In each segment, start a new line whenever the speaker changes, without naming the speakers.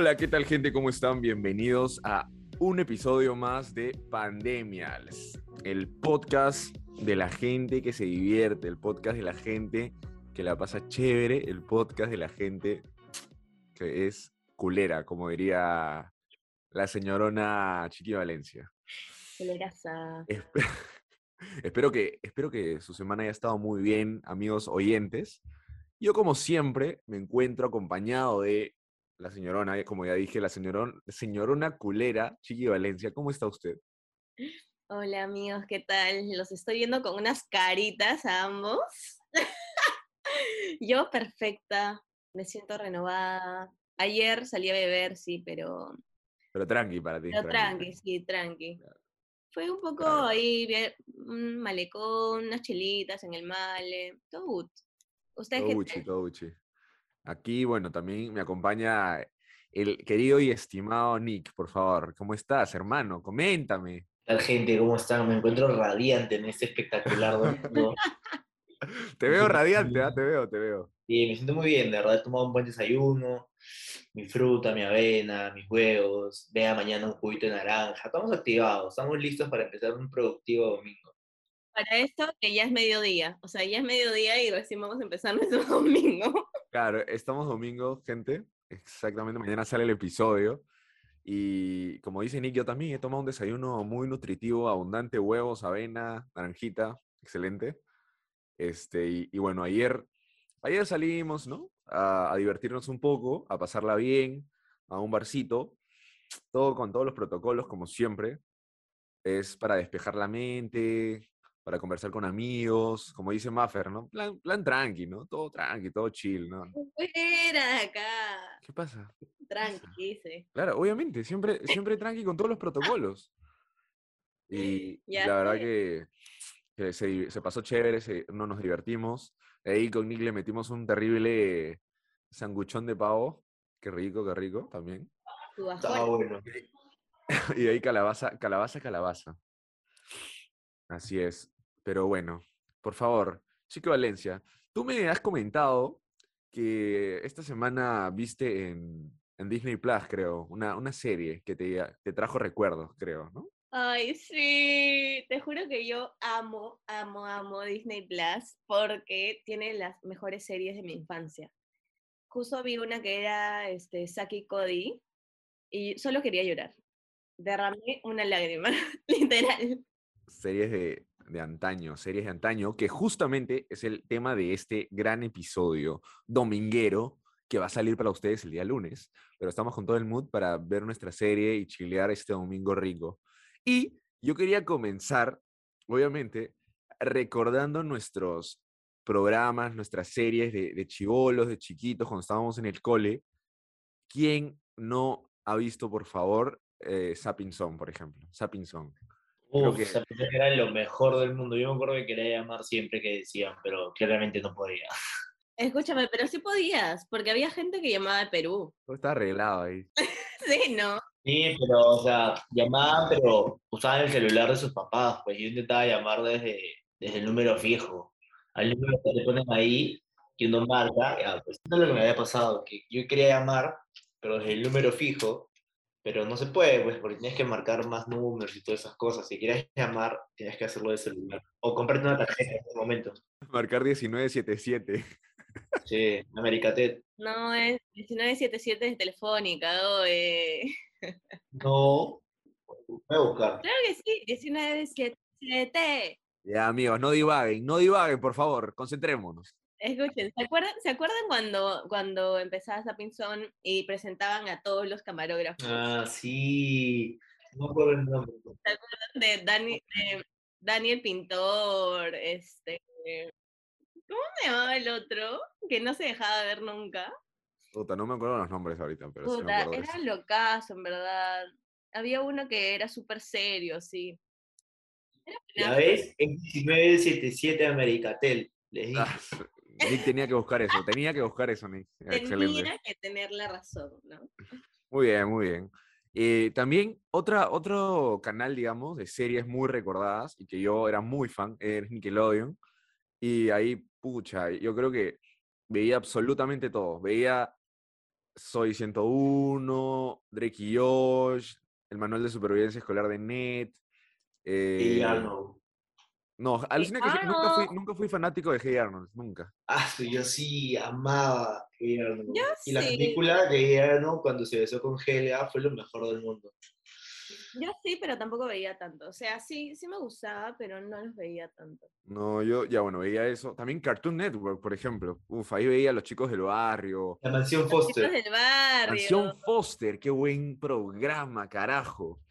Hola, ¿qué tal gente? ¿Cómo están? Bienvenidos a un episodio más de Pandemials, el podcast de la gente que se divierte, el podcast de la gente que la pasa chévere, el podcast de la gente que es culera, como diría la señorona Chiqui Valencia.
Culeraza.
Espe- espero, que, espero que su semana haya estado muy bien, amigos oyentes. Yo, como siempre, me encuentro acompañado de la señorona, como ya dije, la señorona, señorona culera, Chiqui Valencia. ¿Cómo está usted?
Hola amigos, ¿qué tal? Los estoy viendo con unas caritas a ambos. Yo perfecta, me siento renovada. Ayer salí a beber, sí, pero,
Pero tranqui para ti.
pero tranqui, sí, tranqui. Fue un poco
Claro.
ahí, un malecón, unas chelitas en el male, todo good. ¿Ustedes
Todo
qué
todo. Aquí, bueno, también me acompaña el querido y estimado Nick, por favor. ¿Cómo estás, hermano? Coméntame.
¿Qué tal, gente? ¿Cómo están? Me encuentro radiante en este espectacular domingo.
Te veo radiante, ¿ah? Te veo, te veo.
Y me siento muy bien, de verdad. He tomado un buen desayuno, mi fruta, mi avena, mis huevos. Vea mañana un juguito de naranja. Estamos activados, estamos listos para empezar un productivo domingo.
Para esto, que ya es mediodía, o sea, ya es mediodía y recién vamos a empezar nuestro domingo.
Claro, estamos domingo, gente. Exactamente, mañana sale el episodio. Y como dice Nick, yo también he tomado un desayuno muy nutritivo, abundante, huevos, avena, naranjita, excelente. Este, y, bueno, ayer, ayer salimos, ¿no? A, a divertirnos un poco, a pasarla bien, a un barcito, todo con todos los protocolos, como siempre. Es para despejar la mente, para conversar con amigos, como dice Maffer, ¿no? Plan, plan tranqui, ¿no? Todo tranqui, todo chill, ¿no?
Fuera acá,
¿Qué pasa?
tranqui, dice.
Claro, obviamente, siempre, siempre tranqui con todos los protocolos. Y,
Ya
la verdad que, que se, se pasó chévere, se- no nos divertimos. Ahí con Nick le metimos un terrible sanguchón de pavo. Qué rico, qué rico también.
Tu
Estaba
bajón.
bueno.
Y ahí calabaza, calabaza, calabaza. Así es. Pero bueno, por favor, Chico Valencia, tú me has comentado que esta semana viste en, Disney Plus, creo, una, una serie que te, te trajo recuerdos, creo, ¿no?
Ay, sí, te juro que yo amo, amo, amo Disney Plus porque tiene las mejores series de mi infancia. Justo vi una que era este, Saki Cody y solo quería llorar. Derramé una lágrima, literal.
Series de, de antaño, series de antaño, que justamente es el tema de este gran episodio dominguero que va a salir para ustedes el día lunes. Pero estamos con todo el mood para ver nuestra serie y chilear este domingo rico. Y yo quería comenzar, obviamente, recordando nuestros programas, nuestras series de, de chivolos, de chiquitos, cuando estábamos en el cole. ¿Quién no ha visto, por favor, eh, Sapping Song, por ejemplo? Sapping Song. Creo
Uf,
que-
esa era lo mejor del mundo. Yo me acuerdo que quería llamar siempre que decían, pero claramente no podía.
Escúchame, pero sí podías, porque había gente que llamaba de Perú.
Todo está arreglado ahí.
Sí, ¿no?
Sí, pero, o sea, llamaban, pero usaban el celular de sus papás. Pues yo intentaba llamar desde, desde el número fijo. Al número que te ponen ahí, que uno marca, ya, pues eso es lo que me había pasado, que yo quería llamar, pero desde el número fijo, pero no se puede, pues, porque tienes que marcar más números y todas esas cosas. Si quieres llamar, tienes que hacerlo de celular. O comprarte una tarjeta en ese momento.
Marcar 1977.
Sí, Americatet.
No, es 1977 de Telefónica.
No, voy a buscar.
Claro que sí, 1977.
Ya, amigos, no divaguen, no divaguen, por favor, concentrémonos.
Escuchen, ¿se acuerdan, ¿se acuerdan cuando, cuando empezaba Sapinson y presentaban a todos los camarógrafos?
Ah, sí. No me acuerdo el nombre.
De, Dani, de Daniel Pintor, este. ¿Cómo se llamaba el otro? Que no se dejaba ver nunca.
Puta, no me acuerdo los nombres ahorita, pero sí me
Puta,
acuerdo de
era
eso.
locazo, en verdad. Había uno que era súper serio, sí. Era
Ya
buenazo.
ves, es 1977 Americatel. Les dije.
Ah, Nick tenía que buscar eso, tenía que buscar eso, Nick. Excelente.
Tenía que tener la razón, ¿no?
Muy bien, muy bien. Eh, también otra, otro canal, digamos, de series muy recordadas y que yo era muy fan, es Nickelodeon. Y ahí, pucha, yo creo que veía absolutamente todo. Veía Soy 101, Drake y Josh, el manual de supervivencia escolar de Ned.
Y
eh,
Arnold.
No, alucina que nunca fui, nunca fui fanático de Hey Arnold, nunca.
Ah, sí, yo sí amaba Hey Arnold.
Yo
y la película de Hey Arnold cuando se besó con Helga fue lo mejor del mundo.
Yo sí, pero tampoco veía tanto. O sea, sí, sí me gustaba, pero no los veía tanto.
No, yo ya bueno, veía eso. También Cartoon Network, por ejemplo. Uf, ahí veía a los chicos del barrio.
La mansión
Chicos
Foster.
del barrio.
Mansión Foster, qué buen programa, carajo.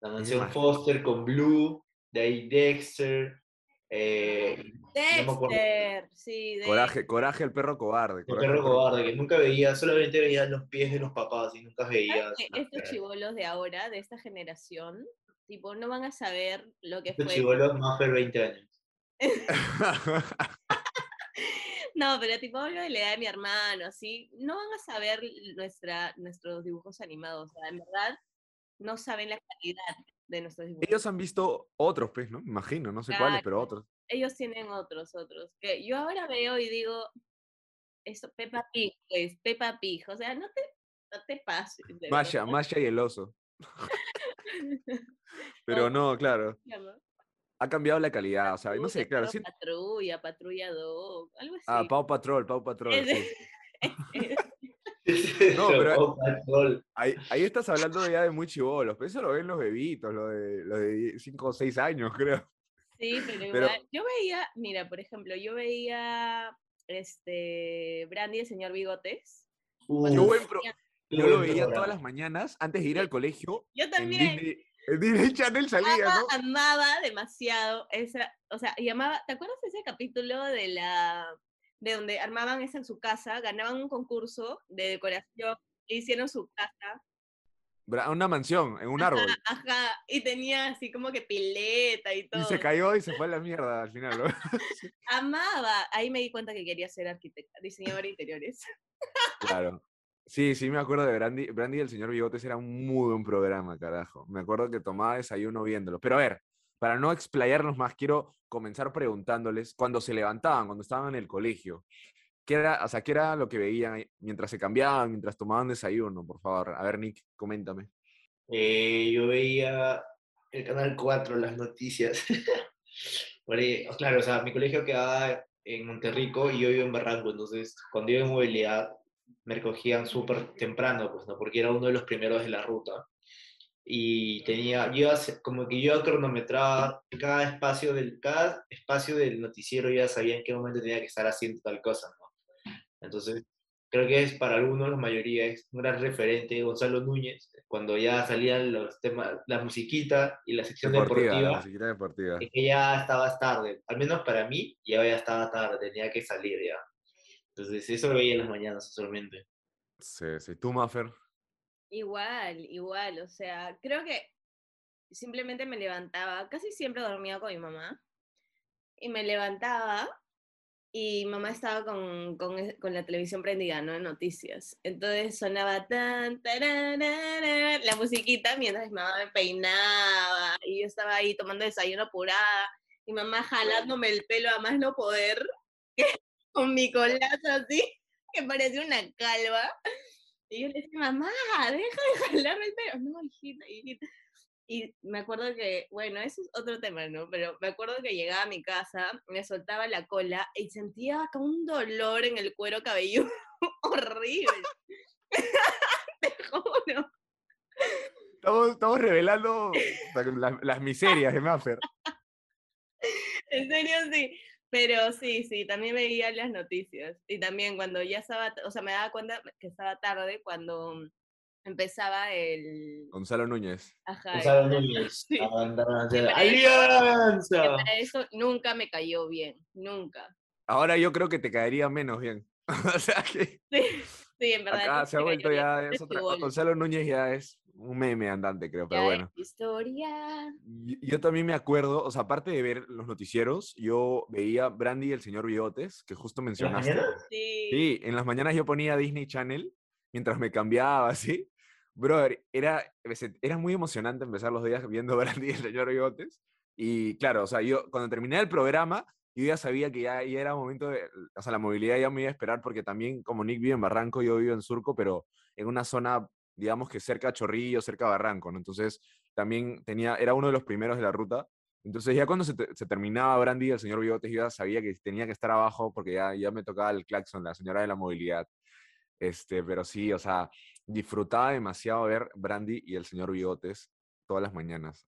La mansión? Foster con Blue, de ahí Dexter, eh,
sí,
Coraje, coraje el perro cobarde.
el perro cobarde, que nunca veía, solamente veía los pies de los papás y nunca veía.
estos chivolos de ahora, de esta generación, tipo, no van a saber lo que
Estos
fue.
chivolos más de 20 años.
No, pero tipo hablo de la edad de mi hermano, así, no van a saber nuestra, nuestros dibujos animados, o sea, en verdad no saben la calidad de nuestros dibujos.
Ellos han visto otros, pues, ¿no? Me Imagino, no sé cuáles, pero otros.
Ellos tienen otros, otros, que yo ahora veo y digo, eso, Peppa Pig, pues, Peppa Pig, o sea, no te, no te pases.
Masha. Masha y el oso. Pero no, claro, ha cambiado la calidad, o sea, no sé, claro.
Patrulla, Patrulla Dog, algo así.
Ah, Pau Patrol, Pau Patrol. Sí. No, pero-. Ahí, ahí estás hablando ya de muy chivolos, pero eso lo ven los bebitos, los de, los de 5 o 6 años, creo.
Sí, pero
Pero-
igual, yo veía, mira, por ejemplo, yo veía este Brandy, el señor Bigotes.
Buen pro- Yo lo veía todas las mañanas antes de ir al colegio.
Yo
En
también
Disney, en Disney Channel salía,
amaba,
¿no?
amaba demasiado esa, o sea, y amaba, ¿te acuerdas de ese capítulo de la, de donde armaban esa en su casa, ganaban un concurso de decoración, e hicieron su casa,
Una mansión, en un árbol.
ajá, y tenía así como que pileta y todo.
Y se cayó y se fue a la mierda al final.
Amaba, ahí me di cuenta que quería ser arquitecta, diseñadora de interiores.
Claro. Sí, sí, me acuerdo de Brandy. Brandy y el señor Bigotes era un muy buen programa, carajo. Me acuerdo que tomaba desayuno viéndolo. Pero a ver, para no explayarnos más, quiero comenzar preguntándoles cuando se levantaban, cuando estaban en el colegio. ¿Qué era, o sea, ¿qué era lo que veían mientras se cambiaban, mientras tomaban desayuno? Por favor. A ver, Nick, coméntame.
Eh, yo veía el canal 4, las noticias. Claro, o sea, mi colegio quedaba en Monterrico y yo vivo en Barranco, entonces cuando iba en movilidad me recogían súper temprano, pues, ¿no? Porque era uno de los primeros de la ruta. Y tenía, yo como que yo cronometraba cada espacio del, cada espacio del noticiero, ya sabía en qué momento tenía que estar haciendo tal cosa, ¿no? Entonces, creo que es para algunos, la mayoría, es un gran referente Gonzalo Núñez, cuando ya salían los temas, la musiquita y la sección
Deportiva, la
deportiva,
musiquita deportiva.
es que ya estabas tarde, al menos para mí, ya ya estaba tarde, tenía que salir ya. Entonces, eso lo veía en las mañanas usualmente.
Sí, sí. ¿Tú, Maffer?
Igual, igual, o sea, creo que simplemente me levantaba, casi siempre dormía con mi mamá, y me levantaba y mamá estaba con, con, e- con la televisión prendida, ¿no? En noticias. Entonces sonaba tan, tararara, la musiquita mientras mi mamá me peinaba y yo estaba ahí tomando desayuno apurada y mamá jalándome el pelo a más no poder, con mi colazo así, que parecía una calva. Y yo le decía, mamá, deja de jalarme el pelo. No, hijita, hijita. Y me acuerdo que, bueno, eso es otro tema, ¿no? Pero me acuerdo que llegaba a mi casa, me soltaba la cola y sentía como un dolor en el cuero cabelludo horrible. Te juro.
Estamos, estamos revelando las, las miserias de Maffer.
En serio, sí. Pero sí, sí, también veía las noticias. Y también cuando ya estaba, o sea, me daba cuenta que estaba tarde cuando empezaba el...
Gonzalo Núñez.
Ajá,
Gonzalo
el-
Núñez,
sí.
¡Alianza!
para eso nunca me cayó bien, nunca.
Ahora yo creo que te caería menos bien. o sea que
Sí, sí, en verdad.
acá se ha vuelto ya es otra. Gonzalo Núñez ya es un meme andante, creo, pero
Ya
bueno.
es historia.
Yo, yo también me acuerdo, o sea, aparte de ver los noticieros, yo veía Brandy y el señor Bigotes, que justo
¿En las
mencionaste.
mañanas?
Sí.
Sí, en las mañanas yo ponía Disney Channel mientras me cambiaba, así. Brother, era, era muy emocionante empezar los días viendo Brandy y el señor Bigotes. Y claro, o sea, yo cuando terminé el programa, yo ya sabía que ya, ya era momento de, o sea, la movilidad ya me iba a esperar porque también como Nick vive en Barranco, yo vivo en Surco, pero en una zona, digamos que cerca a Chorrillo, cerca a Barranco, ¿no? Entonces también tenía, era uno de los primeros de la ruta. Entonces ya cuando se, te- se terminaba Brandy, el señor Bigotes, yo ya sabía que tenía que estar abajo porque ya, ya me tocaba el claxon, la señora de la movilidad. Este, pero sí, o sea, disfrutaba demasiado ver Brandy y el señor Bigotes todas las mañanas.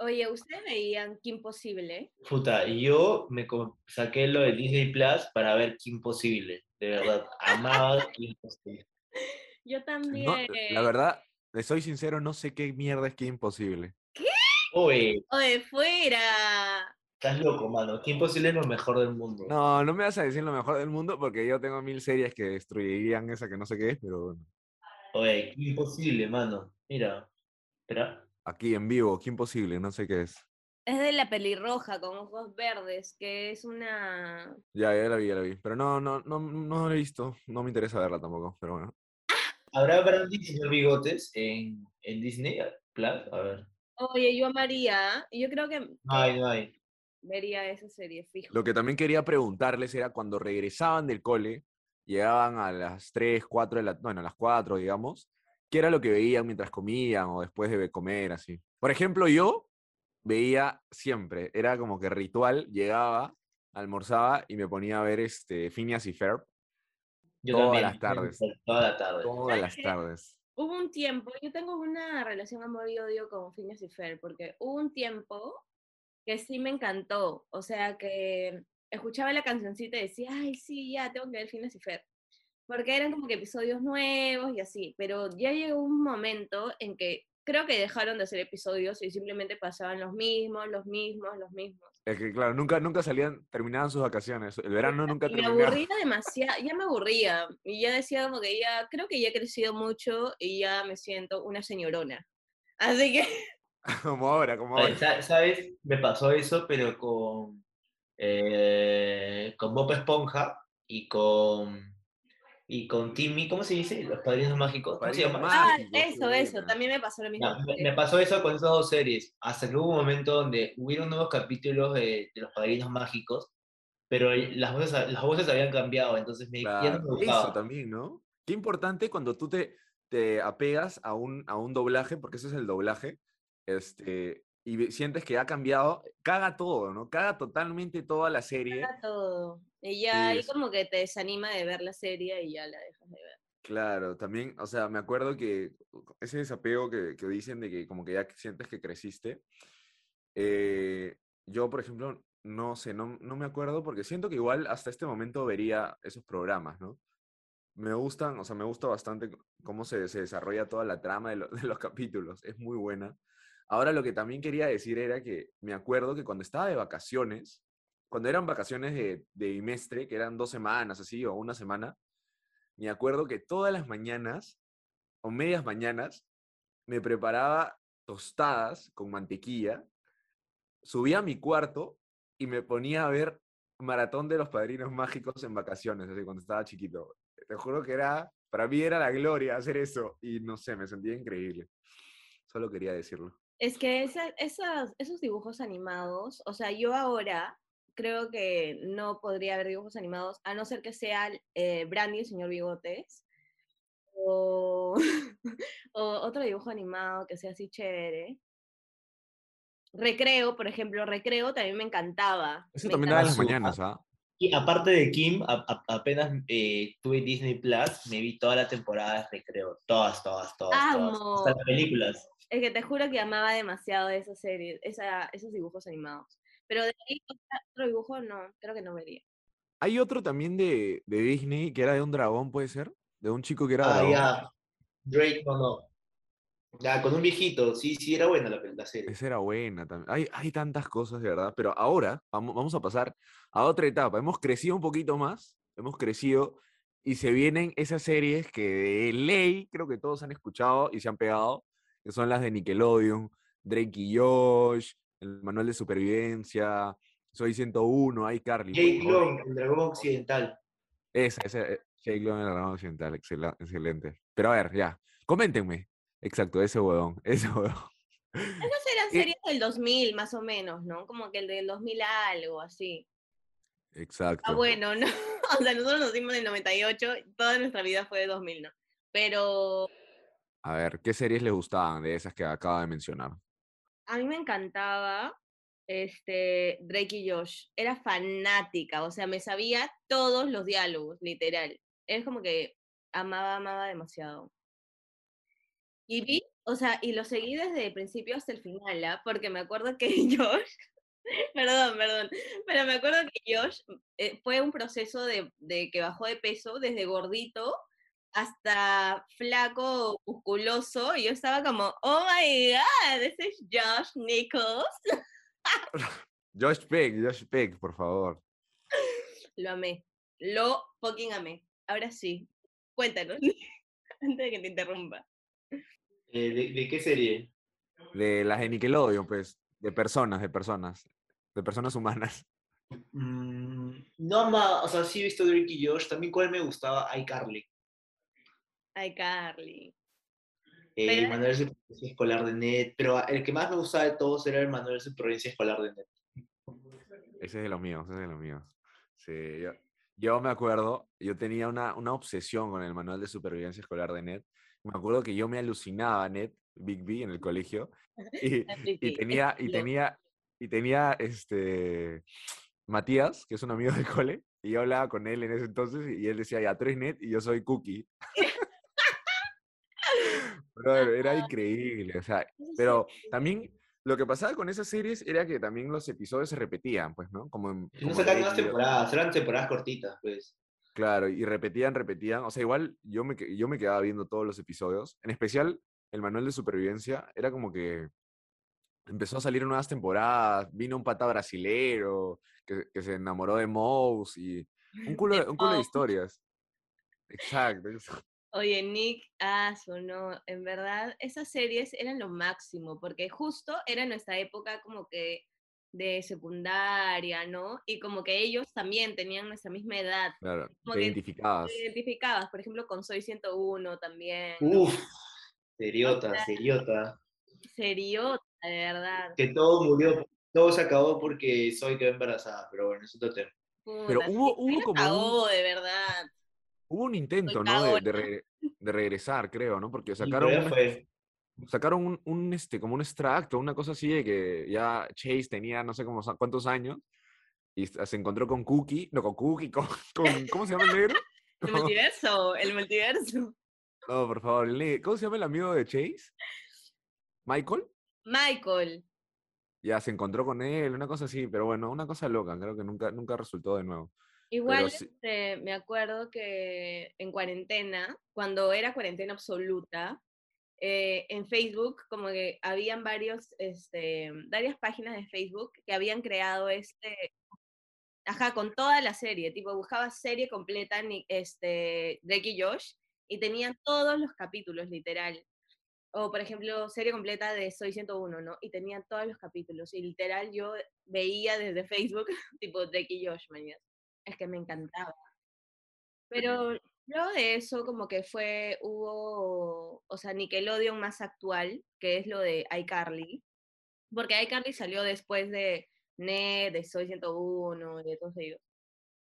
Oye, ¿ustedes veían Kim Possible?
Puta, y yo me saqué lo de Disney Plus para ver Kim Possible. De verdad, amaba Kim Possible.
Yo
No,
también.
la verdad, le soy sincero, no sé qué mierda es que imposible.
Oye,
Oye, fuera.
estás loco, mano. Kim Possible es lo mejor del mundo.
No, no me vas a decir lo mejor del mundo porque yo tengo mil series que destruirían esa que no sé qué es, pero bueno.
Oye, Kim Possible, mano. Mira, espera.
Aquí en vivo, qué imposible, no sé qué es.
Es de la pelirroja con ojos verdes, que es una...
Ya, ya la vi, ya la vi. Pero no, no, no, no la he visto. No me interesa verla tampoco, pero bueno.
¿Habrá Brandy y señor Bigotes en, en Disney Plus? A ver.
Oye, yo amaría, yo creo que,
No hay, no hay.
vería esa serie, fijo.
Lo que también quería preguntarles era cuando regresaban del cole, llegaban a las 3, 4 de la, bueno, a las 4, digamos, ¿qué era lo que veían mientras comían o después de comer, así? Por ejemplo, yo veía siempre, era como que ritual, llegaba, almorzaba y me ponía a ver este, Phineas y Ferb
Yo
Todas
también.
las tardes.
Toda la tarde.
todas
¿Sabes
las tardes.
Hubo un tiempo, yo tengo una relación amor y odio con Phineas y Fer, porque hubo un tiempo que sí me encantó, o sea, que escuchaba la cancioncita y decía, ay, sí, ya, tengo que ver Phineas y Fer, porque eran como que episodios nuevos y así, pero ya llegó un momento en que creo que dejaron de hacer episodios y simplemente pasaban los mismos, los mismos, los mismos.
Es que claro, nunca, nunca salían, terminaban sus vacaciones. El verano nunca
Y me
terminaba.
aburría demasiado, ya me aburría. Y ya decía como que ya, creo que ya he crecido mucho y ya me siento una señorona. Así que,
Como ahora, como ahora.
sa- ¿Sabes? Me pasó eso, pero con, eh, con Bob Esponja y con, y con Timmy, ¿cómo se dice? Los padrinos mágicos. ¿Cómo se
Padrinos
llama?
mágicos.
ah, eso, eso, también me pasó lo mismo.
Ya, me, me pasó eso con esas dos series, hasta que hubo un momento donde hubieron nuevos capítulos de, de los padrinos mágicos, pero las voces, las voces habían cambiado, entonces me, ya no
Claro,
me
eso también, ¿no? Qué importante cuando tú te, te apegas a un, a un doblaje, porque ese es el doblaje, este, y sientes que ha cambiado, caga todo, ¿no? Caga totalmente toda la serie.
Era todo. Y ya ahí como que te desanima de ver la serie y ya la dejas de ver.
Claro, también, o sea, me acuerdo que ese desapego que, que dicen de que como que ya sientes que creciste, eh, yo, por ejemplo, no sé, no, no me acuerdo porque siento que igual hasta este momento vería esos programas, ¿no? Me gustan, o sea, me gusta bastante cómo se, se desarrolla toda la trama de, lo- de los capítulos, es muy buena. Ahora lo que también quería decir era que me acuerdo que cuando estaba de vacaciones, cuando eran vacaciones de, de bimestre, que eran dos semanas así o una semana, me acuerdo que todas las mañanas o medias mañanas me preparaba tostadas con mantequilla, subía a mi cuarto y me ponía a ver Maratón de los Padrinos Mágicos en vacaciones, así cuando estaba chiquito. Te juro que era, para mí era la gloria hacer eso y no sé, me sentía increíble. Solo quería decirlo.
Es que esa- esas, esos dibujos animados, o sea, yo ahora creo que no podría ver dibujos animados, a no ser que sea eh, Brandy, el señor Bigotes, o, o otro dibujo animado que sea así chévere. Recreo, por ejemplo, Recreo también me encantaba.
Eso
me
también daba en las mañanas, ¿ah?
Y aparte de Kim, a- a- apenas eh, tuve Disney Plus, me vi toda la temporada de Recreo, todas, todas, todas, todas,
Amo.
hasta las películas.
Es que te juro que amaba demasiado esa serie, esa, esos dibujos animados. Pero de ahí otro dibujo no, creo que no vería.
Hay otro también de, de Disney que era de un dragón, ¿puede ser? De un chico que era
Ah,
dragón.
ya. Drake, no, no. Ya, con un viejito, sí, sí, era buena la, la serie.
Esa era buena también. Hay, hay tantas cosas, de verdad. Pero ahora vamos, vamos a pasar a otra etapa. Hemos crecido un poquito más, hemos crecido y se vienen esas series que de ley creo que todos han escuchado y se han pegado, que son las de Nickelodeon, Drake y Josh, el manual de supervivencia, Soy 101, iCarly. por
Jake. Long, el dragón occidental.
Esa, esa, eh, Jake Long en el dragón occidental, excelente. Pero a ver, ya, coméntenme. Exacto, ese huevón, ese huevón.
Esas eran series del 2000 más o menos, ¿no? Como que el del 2000 algo, así.
Exacto.
Ah, bueno, no. O sea, nosotros nos dimos en el 98, toda nuestra vida fue de 2000, ¿no? Pero
A ver, ¿qué series les gustaban de esas que acaba de mencionar?
a mí me encantaba este Drake y Josh. Era fanática, o sea, me sabía todos los diálogos, literal. Es como que amaba, amaba demasiado. Y vi, o sea, y lo seguí desde el principio hasta el final, ¿ah? Porque me acuerdo que Josh, perdón, perdón, pero me acuerdo que Josh eh, fue un proceso de, de que bajó de peso desde gordito hasta flaco, musculoso, y yo estaba como, oh my god, ese es Josh Nichols.
Josh Peck, Josh Peck, por favor.
Lo amé, lo fucking amé. Ahora sí, cuéntanos, antes de que te interrumpa.
Eh, ¿de, de qué serie?
De las de Nickelodeon, pues, de personas, de personas, de personas humanas.
Mm, no, ma, o sea, sí he visto Drake y Josh. También cuál me gustaba, iCarly.
Ay, Carly.
Eh,
Pero-
el manual de supervivencia escolar de NET. Pero el que más me gustaba de todos era el manual de supervivencia escolar de NET.
Ese es de los míos, ese es de los míos. Sí, yo, yo me acuerdo, yo tenía una, una obsesión con el manual de supervivencia escolar de NET. Me acuerdo que yo me alucinaba a NET, Big B, en el colegio. Y, tenía, y tenía, y tenía este Matías, que es un amigo del cole, y yo hablaba con él en ese entonces, y él decía, ya, tú eres Net y yo soy Cookie. Brother, era increíble, o sea, pero también lo que pasaba con esas series era que también los episodios se repetían, pues, ¿no? Como en,
No sacan más temporadas, eran temporadas cortitas, pues.
Claro, y repetían, repetían. O sea, igual yo me, yo me quedaba viendo todos los episodios. En especial, el manual de supervivencia era como que empezó a salir nuevas temporadas. Vino un pata brasilero que, que se enamoró de Mouse y un culo,
De
un culo de historias. Exacto.
Oye, Nick, ah, no, en verdad, esas series eran lo máximo, porque justo era nuestra época como que de secundaria, ¿no? Y como que ellos también tenían nuestra misma edad.
Claro,
Como
te
que
identificabas.
Te identificabas, por ejemplo, con Soy 101 también. ¿no?
Uf, seriota, seriota.
Seriota, de verdad.
Que todo murió, todo se acabó porque Soy quedó embarazada, pero bueno, es otro tema.
Pero
Puta,
hubo, hubo como un,
cagó, de verdad.
hubo un intento, ¿no? De, de re- de regresar, creo, ¿no? Porque sacaron una-
fue.
Sacaron un, un, este, como un extracto, una cosa así de que ya Chase tenía no sé cómo, cuántos años y se encontró con Cookie, no con Cookie, con, con- ¿cómo se llama el negro?
El multiverso, el multiverso.
no, por favor, ¿cómo se llama el amigo de Chase? Michael.
Michael.
Ya se encontró con él, una cosa así, pero bueno, una cosa loca, creo que nunca, nunca resultó de nuevo.
Igual
sí-
este, me acuerdo que en cuarentena, cuando era cuarentena absoluta, eh, en Facebook como que habían varios, este, varias páginas de Facebook que habían creado este, ajá, con toda la serie, tipo buscabas serie completa, este, Drake y Josh, y tenían todos los capítulos, literal. O, por ejemplo, serie completa de Soy 101, ¿no? Y tenían todos los capítulos. Y literal yo veía desde Facebook, tipo Drake y Josh, mañana. Es que me encantaba. Pero luego de eso, como que fue, hubo, o sea, Nickelodeon más actual, que es lo de iCarly. Porque iCarly salió después de Ned, de Soy 101 y de todos ellos.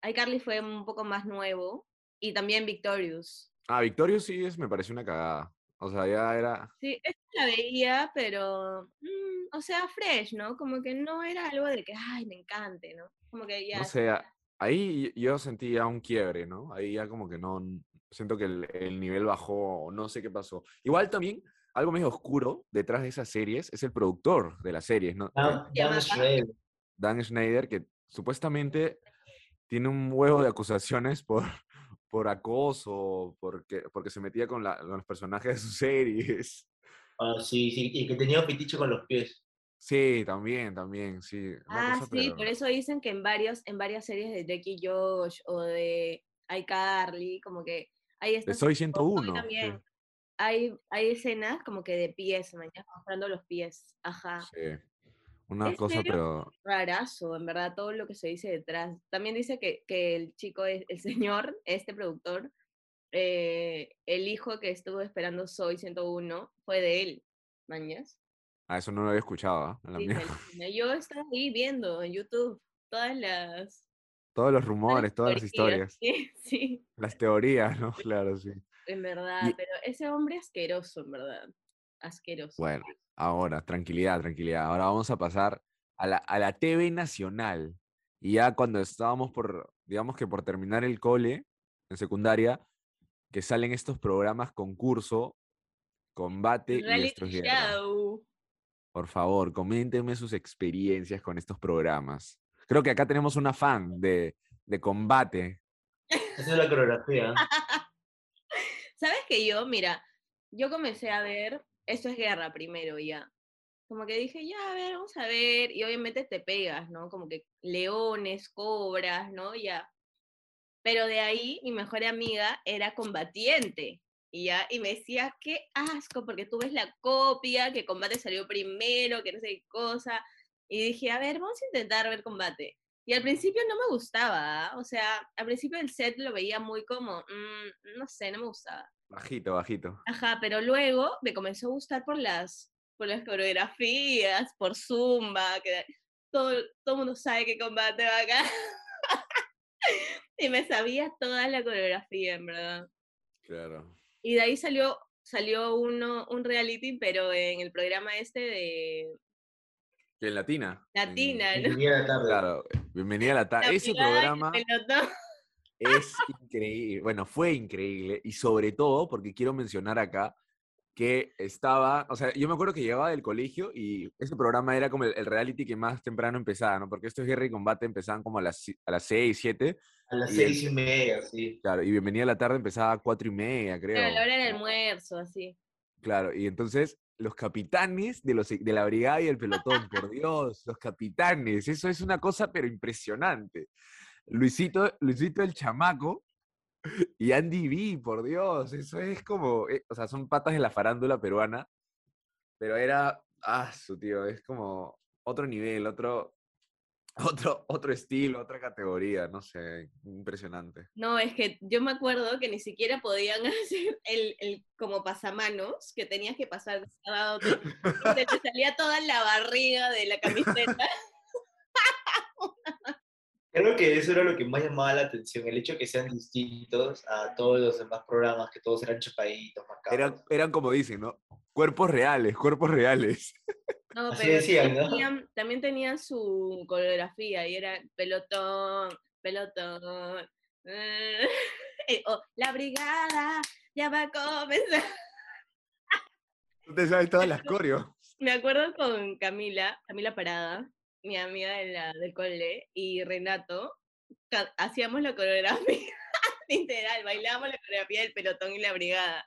iCarly fue un poco más nuevo. Y también Victorious.
Ah, Victorious sí es, me pareció una cagada. O sea, ya era,
Sí, esta la veía, pero, mm, o sea, fresh, ¿no? Como que no era algo de que, ay, me encante, ¿no? Como que ya.
no sé, ahí yo sentía un quiebre, ¿no? Ahí ya como que no, siento que el, el nivel bajó, no sé qué pasó. Igual también, algo medio oscuro detrás de esas series es el productor de las series, ¿no?
Dan,
llama
Dan
Schneider, que supuestamente tiene un huevo de acusaciones por, por acoso, porque, porque se metía con, la- con los personajes de sus series.
Ah, sí, sí, y que tenía un fetiche con los pies.
Sí, también, también, sí.
Ah,
cosa,
sí,
pero-
por eso dicen que en varios, en varias series de Drake y Josh o de iCarly, como que hay estas
Soy
o
101. sí.
también. Hay, hay escenas como que de pies, mañana mostrando los pies. Ajá.
Sí. Una
¿En
cosa, pero
Rarazo, en verdad, todo lo que se dice detrás. También dice que, que el chico, es- el señor, este productor, eh, el hijo que estuvo esperando Soy 101 fue de él, mañas.
A eso no lo había escuchado, ¿ah? A la
Sí,
mía.
me alucina. Yo estaba ahí viendo en YouTube todas las,
Todos los rumores, todas las historias.
Sí, sí,
Las teorías, ¿no? Claro, sí.
en verdad.
Y-
Pero ese hombre asqueroso, en verdad. Asqueroso.
Bueno, ahora, tranquilidad, tranquilidad. Ahora vamos a pasar a la, a la TV nacional. Y ya cuando estábamos por, digamos que por terminar el cole, en secundaria, que salen estos programas concurso, combate y
Reality
guerra.
show.
Por favor, coméntenme sus experiencias con estos programas. Creo que acá tenemos una fan de, de combate.
Esa es la coreografía.
¿Sabes que yo, mira, yo comencé a ver, esto es guerra primero ya. Como que dije, ya, a ver, vamos a ver. Y obviamente te pegas, ¿no? Como que leones, cobras, ¿no? Ya. Pero de ahí mi mejor amiga era combatiente. Y ya, y me decía, qué asco, porque tú ves la copia, que combate salió primero, que no sé qué cosa. Y dije, a ver, vamos a intentar ver combate. Y al principio no me gustaba, ¿ah? o sea, al principio el set lo veía muy como, mm, no sé, no me gustaba.
Bajito, bajito.
Ajá, pero luego me comenzó a gustar por las, por las coreografías, por Zumba, que todo, todo el mundo sabe que combate va acá. y me sabía toda la coreografía, en verdad.
Claro.
Y de ahí salió, salió uno, un reality, pero en el programa este de
en Latina. en-
Latina, ¿no?
venía la tarde.
Claro, bienvenida a la tarde. Ese programa es increíble. Bueno, fue increíble. Y sobre todo, porque quiero mencionar acá que estaba, o sea, yo me acuerdo que llegaba del colegio y ese programa era como el, el reality que más temprano empezaba, ¿no? Porque estos guerra y combate empezaban como a las, a las 6, 7,
A las
Y el-
seis y media, sí.
claro, y bienvenida a la tarde empezaba a 4 y media, creo.
Pero a la hora del almuerzo, así.
Claro, y entonces los capitanes de, los, de la brigada y el pelotón, por Dios, los capitanes, eso es una cosa pero impresionante. Luisito, Luisito el chamaco y Andy B, por Dios, eso es como, eh, o sea, son patas de la farándula peruana, pero era, ah, su tío, es como otro nivel, otro, otro, otro estilo, otra categoría, no sé, impresionante.
No, es que yo me acuerdo que ni siquiera podían hacer el, el como pasamanos, que tenías que pasar de un lado a otro, y se te salía toda la barriga de la camiseta.
Creo que eso era lo que más llamaba la atención, el hecho de que sean distintos a todos los demás programas, que todos eran chupaditos, marcados.
Eran, eran como dicen, ¿no? Cuerpos reales, cuerpos reales.
No,
Así
pero
decían,
también,
¿no?
tenían, también tenían su coreografía y era pelotón, pelotón. eh, eh, o la brigada ya va a comenzar.
Tú te sabes todas las coreos.
Me acuerdo con Camila, Camila Parada, mi amiga de la, del cole, y Renato, hacíamos la coreografía, literal, bailábamos la coreografía del pelotón y la brigada.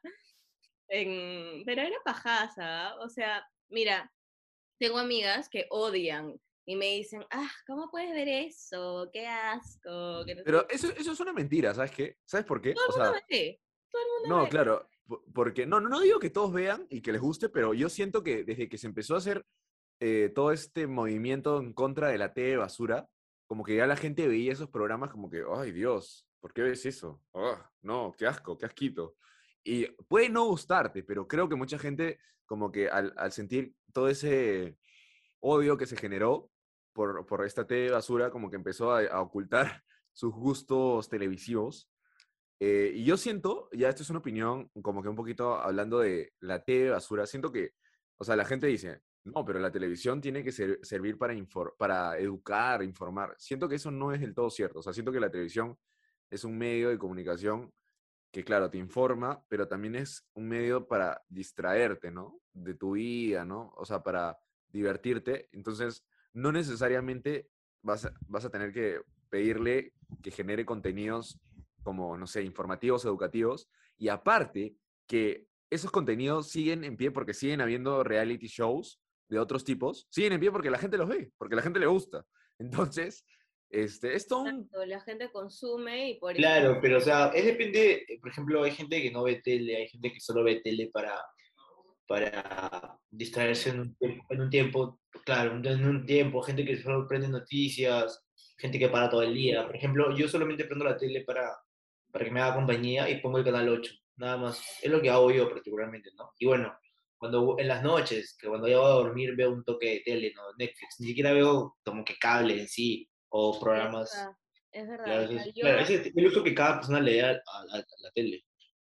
En- pero era pajaza, ¿ah? o sea, mira, tengo amigas que odian y me dicen, ah, ¿cómo puedes ver eso? ¡Qué asco! que no
Pero
qué".
eso, eso es una mentira, ¿sabes qué? ¿Sabes por qué?
todo
O
el mundo
sea,
ve, todo el mundo
no,
ve.
claro, po- porque no, no, no digo que todos vean y que les guste, pero yo siento que desde que se empezó a hacer eh, todo este movimiento en contra de la TV basura, como que ya la gente veía esos programas como que, ay Dios, ¿por qué ves eso? Ah, no, qué asco, qué asquito. Y puede no gustarte, pero creo que mucha gente como que al, al sentir todo ese odio que se generó por, por esta TV basura, como que empezó a, a ocultar sus gustos televisivos. Eh, y yo siento, ya esto es una opinión, como que un poquito hablando de la TV basura, siento que, o sea, la gente dice, no, pero la televisión tiene que ser- servir para, para educar, informar. Siento que eso no es del todo cierto. O sea, siento que la televisión es un medio de comunicación que, claro, te informa, pero también es un medio para distraerte, ¿no? De tu vida, ¿no? O sea, para divertirte. Entonces, no necesariamente vas a, vas a tener que pedirle que genere contenidos como, no sé, informativos, educativos. Y aparte, que esos contenidos siguen en pie porque siguen habiendo reality shows de otros tipos. Siguen en pie porque la gente los ve, porque la gente le gusta. Entonces, este, es todo un...
Exacto, La gente consume y por eso-
Claro, pero o sea, es depende, por ejemplo, hay gente que no ve tele, hay gente que solo ve tele para, para distraerse en un, tiempo- en un tiempo, claro, en un tiempo, gente que solo prende noticias, gente que para todo el día. Por ejemplo, yo solamente prendo la tele para, para que me haga compañía y pongo el canal 8, nada más. Es lo que hago yo particularmente, ¿no? Y bueno, cuando en las noches, que cuando llego a dormir veo un toque de tele, ¿no? Netflix, ni siquiera veo como que cable en sí o programas
Es verdad.
Es,
yo-
claro, es el uso que cada persona le da a, a- a la tele.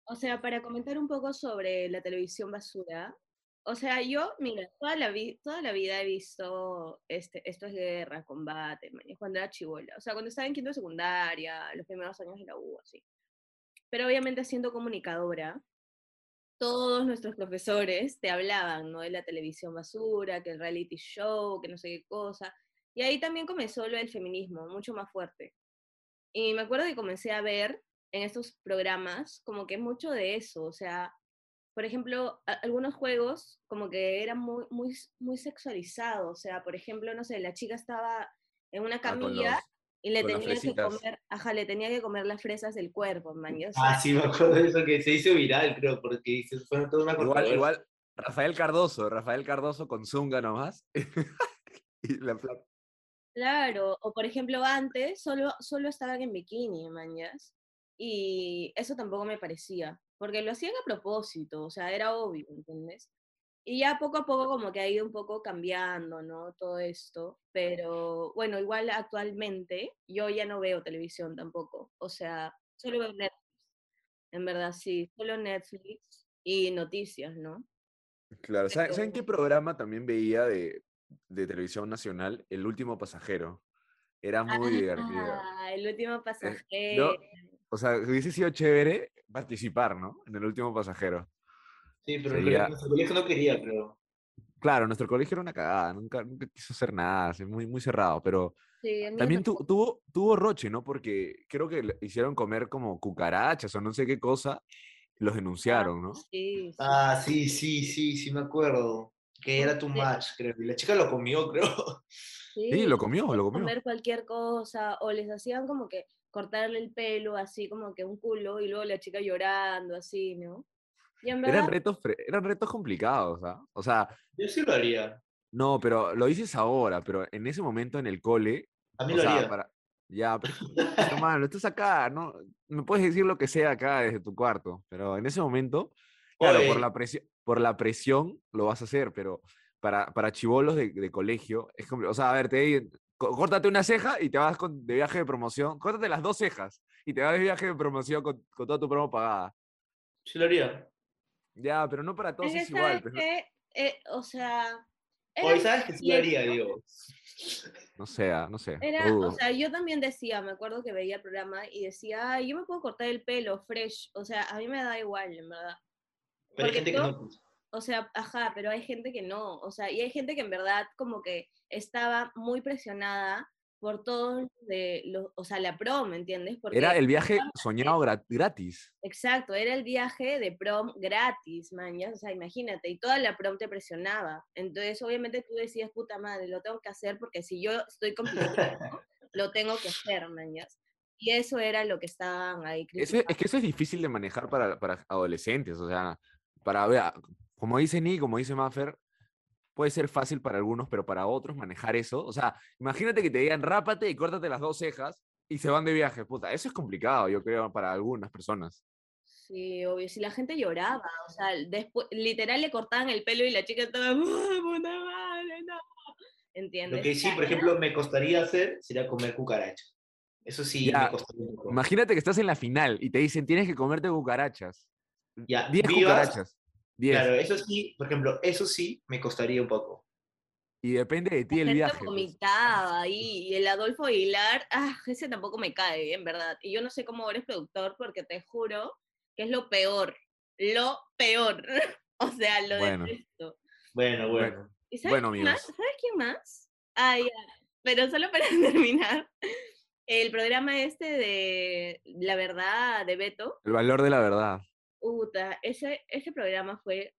O sea, para comentar un poco sobre la televisión basura, o sea, yo, mira, toda la, vi- toda la vida he visto este, esto es guerra, combate, man, cuando era chivola. O sea, cuando estaba en quinto de secundaria, los primeros años de la U, así. Pero obviamente siendo comunicadora, todos nuestros profesores te hablaban, ¿no? De la televisión basura, que el reality show, que no sé qué cosa. Y ahí también comenzó lo del feminismo, mucho más fuerte. Y me acuerdo que comencé a ver en estos programas como que mucho de eso, o sea, por ejemplo, algunos juegos como que eran muy, muy, muy sexualizados, o sea, por ejemplo, no sé, la chica estaba en una
Ah,
camilla y le tenía que comer, ajá, le tenía que comer las fresas del cuerpo, man, y, o sea,
Ah, sí, me acuerdo de eso que se hizo viral, creo, porque se fue toda una
Igual, igual, Rafael Cardoso, Rafael Cardoso con Zunga nomás. y la plata.
Claro, o por ejemplo, antes solo, solo estaban en bikini, mañas, y eso tampoco me parecía, porque lo hacían a propósito, o sea, era obvio, ¿entiendes? Y ya poco a poco como que ha ido un poco cambiando, ¿no? Todo esto, pero bueno, igual actualmente yo ya no veo televisión tampoco, o sea, solo veo Netflix, en verdad sí, solo Netflix y noticias, ¿no?
Claro, ¿saben, ¿saben qué programa también veía de, de televisión nacional? El último pasajero. Era muy divertido.
Ah, el último
yo-
pasajero.
O sea, hubiese sido chévere participar, ¿no? En el último pasajero.
Sí, pero
Sería-
nuestro colegio no quería, creo.
Claro, nuestro colegio era una cagada, nunca, nunca quiso hacer nada, muy, muy cerrado, pero
Sí,
también tu- tuvo, tuvo roche, ¿no? Porque creo que le hicieron comer como cucarachas o no sé qué cosa, los denunciaron, ¿no?
Sí, sí.
Ah, sí, sí, sí, sí me acuerdo. Que era
Sí.
much, creo. Y la chica lo comió, creo.
Sí, lo
les
comió, lo comió.
comer cualquier cosa, o les hacían como que cortarle el pelo, así como que un culo, y luego la chica llorando, así, ¿no? Y en
Eran retos, eran retos complicados, ¿ah? O sea,
Yo sí lo haría.
no, pero lo dices ahora, pero en ese momento en el cole,
A mí
o
lo
sea,
haría.
para... Ya, pero, hermano, estás acá, ¿no? Me puedes decir lo que sea acá desde tu cuarto, pero en ese momento, claro, por la, presión, por la presión lo vas a hacer, pero para, para chivolos de, de colegio, es como, o sea, a ver, te córtate una ceja y te vas con- de viaje de promoción, córtate las dos cejas y te vas de viaje de promoción con, con toda tu promo pagada.
Sí lo haría.
Ya, pero no para todos
es que,
es igual.
¿sabes
pues, ¿no?
qué? Eh, o sea, era
¿sabes que sí lo haría, digo?
No sé, no sé.
Era, o
dudo.
sea, yo también decía, me acuerdo que veía el programa y decía, ay, yo me puedo cortar el pelo fresh, o sea, a mí me da igual, en verdad.
Pero hay
Porque
gente que
yo-
no.
O sea, ajá, pero hay gente que no, o sea, y hay gente que en verdad como que estaba muy presionada por todo de los, o sea, la prom, ¿me entiendes? Porque,
Era el viaje soñado gra- gratis.
exacto, era el viaje de prom gratis, man, ya, o sea, imagínate, y toda la prom te presionaba. Entonces, obviamente tú decías, puta madre, lo tengo que hacer porque si yo estoy compitiendo, lo tengo que hacer, man, ya. Y eso era lo que estaban ahí
Eso- es que eso es difícil de manejar para, para adolescentes, o sea, para, vea, como dice Ni, como dice Maffer, puede ser fácil para algunos, pero para otros manejar eso, o sea, imagínate que te digan rápate y córtate las dos cejas y se van de viaje, puta, eso es complicado, yo creo, para algunas personas.
Sí, obvio, si la gente lloraba, o sea, después, literal le cortaban el pelo y la chica estaba, ¡ay, puta madre, no! ¿Entiendes?
Lo que sí, por ejemplo, me costaría hacer sería comer cucaracha. Eso sí
Ya,
me costaría un poco.
Imagínate que estás en la final y te dicen tienes que comerte cucarachas.
Ya,
10
vivas,
cucarachas. 10.
Claro, eso sí, por ejemplo, eso sí me costaría un poco.
Y depende de ti el viaje. pues.
vomitaba ahí, y el Adolfo Aguilar, ah, ese tampoco me cae, en verdad. Y yo no sé cómo eres productor, porque te juro que es lo peor, lo peor. o sea, lo
Bueno.
detesto.
Bueno, bueno.
¿Y sabes
Bueno,
quién más? ¿Sabes quién más? Ah, ya. Pero solo para terminar, el programa este de La Verdad de Beto,
El valor de la verdad.
Uta, ese, ese programa fue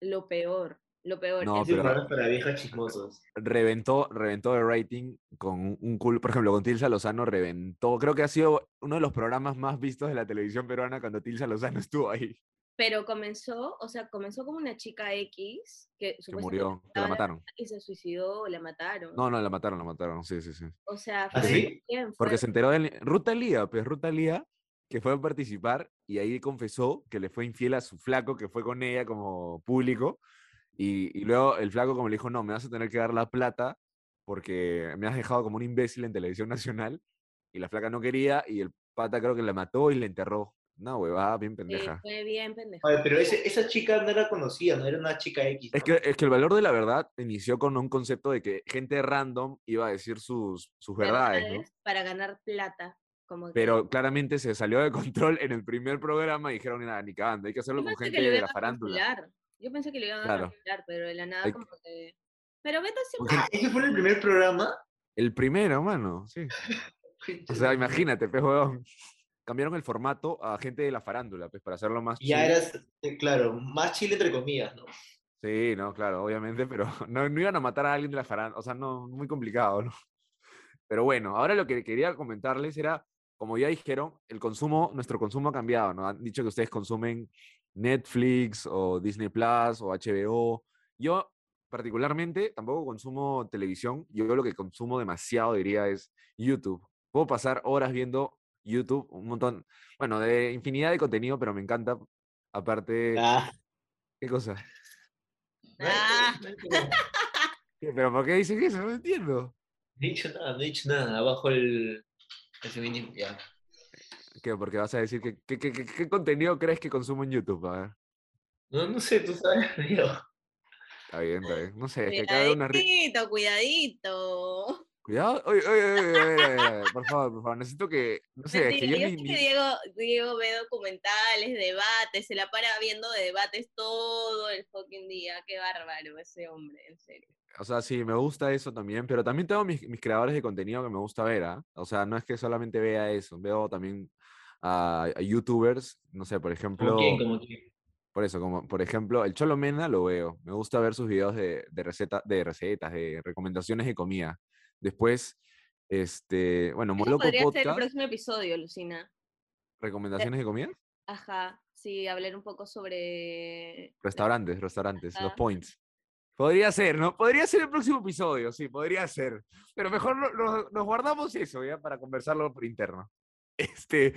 lo peor, lo peor.
No, pero-
para viejas chismosos.
reventó, reventó el rating con un- un cool, por ejemplo, con Tilsa Lozano reventó, creo que ha sido uno de los programas más vistos de la televisión peruana cuando Tilsa Lozano estuvo ahí,
Pero comenzó, o sea, comenzó como una chica X que
que murió, que la mataron.
y se suicidó, la mataron.
No, no, la mataron, la mataron, sí, sí, sí.
O sea,
¿Ah,
fue
sí?
bien
Porque se enteró de Ruta Lía, pues Ruta Lía, que fue a participar y ahí confesó que le fue infiel a su flaco que fue con ella como público y, y luego el flaco como le dijo, no, me vas a tener que dar la plata porque me has dejado como un imbécil en televisión nacional y la flaca no quería y el pata creo que la mató y la enterró. Una huevada bien
Sí,
pendeja.
fue bien pendejo.
Oye, pero ese- esa chica no era conocida, no era una chica X.
Es
¿no?
que, es que el valor de la verdad inició con un concepto de que gente random iba a decir sus, sus verdades, ¿no?
Verdades Para ganar plata. Como que-
Pero claramente se salió de control en el primer programa y dijeron, nada, ni cagando, hay que hacerlo
Yo
con gente de la farándula.
cancelar. Yo pensé que lo iban
Claro.
a cancelar, pero de la nada
Hay
como que... Pero Beto siempre...
Ah, ¿Ese fue el primer programa?
El primero, mano, sí. O sea, imagínate, pues, huevón. Cambiaron el formato a gente de la farándula, pues, para hacerlo más
Ya
chill.
eras, eh, claro, más chile entre comillas, ¿no?
Sí, no, claro, obviamente, pero no, no iban a matar a alguien de la farándula, o sea, no, muy complicado, ¿no? Pero bueno, ahora lo que quería comentarles era, como ya dijeron, el consumo, nuestro consumo ha cambiado, ¿no? Han dicho que ustedes consumen Netflix o Disney Plus o HBO. Yo, particularmente, tampoco consumo televisión, yo lo que consumo demasiado, diría, es YouTube. Puedo pasar horas viendo YouTube, un montón, bueno, de infinidad de contenido, pero me encanta, aparte,
Ah,
¿qué cosa?
Ah.
¿Pero por qué dicen eso? No entiendo.
No he dicho nada, no he dicho nada. Abajo el, el feminismo, ya.
¿Qué? Porque vas a decir que ¿qué, qué, qué- qué contenido crees que consumo en YouTube? A ver.
No, no sé, tú sabes, Diego.
Está bien, está bien. No sé, es que cada una
Cuidadito, cuidadito.
Cuidado. Oye, oye, oye, oye, oye, oye, oye, por favor, por favor. Necesito que. No sé, es que yo ni.
que Diego, Diego ve documentales, debates, se la para viendo debates todo el fucking día. Qué bárbaro ese hombre, en serio.
O sea, sí, me gusta eso también, pero también tengo mis, mis creadores de contenido que me gusta ver, ¿ah? O sea, no es que solamente vea eso, veo también a, a YouTubers, no sé, por ejemplo.
¿Como quién? ¿Como quién?
Por eso, como por ejemplo, el Cholo Mena lo veo. Me gusta ver sus videos de, de, receta, de recetas, de recomendaciones de comida. Después, este, bueno, Moloco
podría ser el
Podcast,
próximo episodio, Lucina.
recomendaciones de comida.
Ajá, sí, hablar un poco sobre...
Restaurantes, restaurantes, los points. Podría ser, ¿no? Podría ser el próximo episodio, sí, podría ser. Pero mejor no- no- nos guardamos eso ya para conversarlo por interno. Este,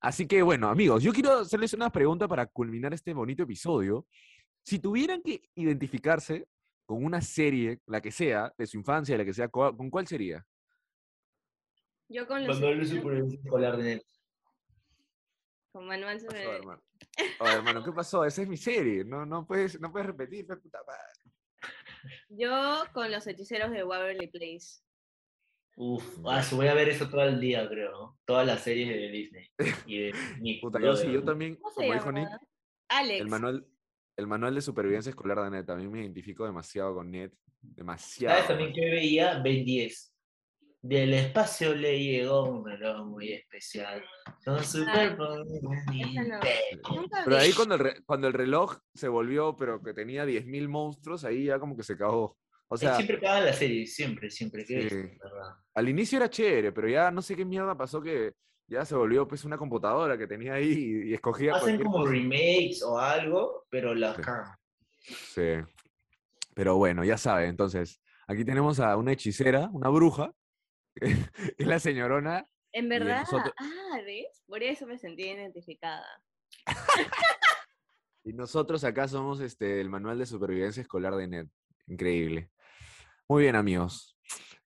así que bueno, amigos, yo quiero hacerles una pregunta para culminar este bonito episodio. Si tuvieran que identificarse con una serie, la que sea, de su infancia, la que sea, ¿cuál- ¿con cuál sería?
Yo con los...
Supervivencia escolar de.
Con Manuel
¿Qué pasó,
sobre...
hermano? Oye, hermano, ¿qué pasó? Esa es mi serie. No, no, puedes, no puedes repetir, pe puta madre.
Yo con los hechiceros de Waverly Place.
Uf, ah, voy a ver eso todo el día, creo, ¿no? Todas las series de Disney. Y de Nick.
Puta, yo sí, yo también,
¿Cómo se
como dijo? Nick,
Alex.
El manual, el manual de supervivencia escolar de NET. También me identifico demasiado con NET. Demasiado.
¿Sabes también que veía? Ben 10. Del espacio le llegó un reloj muy especial. Con superpoderes
esa no.
Pero ahí cuando el, re- cuando el reloj se volvió, pero que tenía 10.000 monstruos, ahí ya como que se cagó. O sea,
siempre paga la serie, siempre, siempre.
al inicio era chévere, pero ya no sé qué mierda pasó que ya se volvió pues una computadora que tenía ahí y, y escogía
Hacen
cualquier
como
cosa.
remakes o algo, pero la
Sí.
cagan.
Sí. Pero bueno, ya saben, entonces, aquí tenemos a una hechicera, una bruja, es la señorona
En verdad.
nosotros-
Ah, ¿ves? Por eso me sentí identificada.
Y nosotros acá somos este, el manual de supervivencia escolar de NET. Increíble. Muy bien, amigos.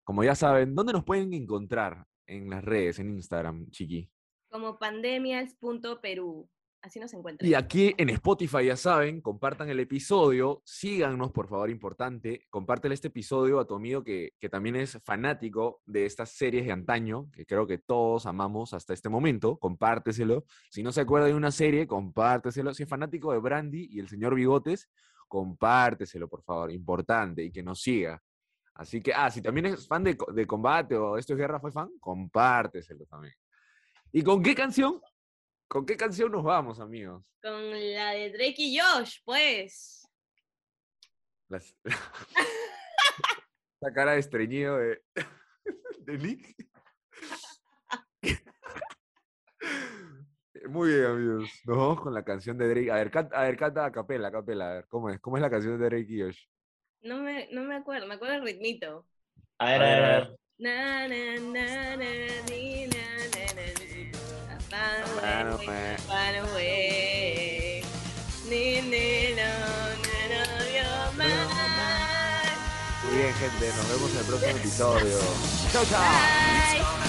Como ya saben, ¿dónde nos pueden encontrar? En las redes, en Instagram, chiqui.
Como pandemias.perú. Así nos encuentran.
Y aquí en Spotify, ya saben, compartan el episodio, síganos, por favor, importante, compártele este episodio a tu amigo que, que también es fanático de estas series de antaño, que creo que todos amamos hasta este momento, compárteselo. Si no se acuerda de una serie, compárteselo. Si es fanático de Brandy y el señor Bigotes, compárteselo, por favor, importante, y que nos siga. Así que, ah, si también es fan de, de combate o esto es guerra, fue fan, compárteselo también. ¿Y con qué canción? ¿Con qué canción nos vamos, amigos?
Con la de Drake y Josh, pues.
Las- La cara de estreñido de, de Nick. Muy bien, amigos. Nos vamos con la canción de Drake. A ver, canta, a ver, canta a capela, a capela. A ver, ¿cómo es? ¿Cómo es la canción de Drake y Josh?
No me, no me acuerdo, me acuerdo el ritmito.
A ver, a ver, a ver.
Na, na, na, Run away, run away.
Muy bien, gente. Nos vemos en el próximo episodio. Chao, chao.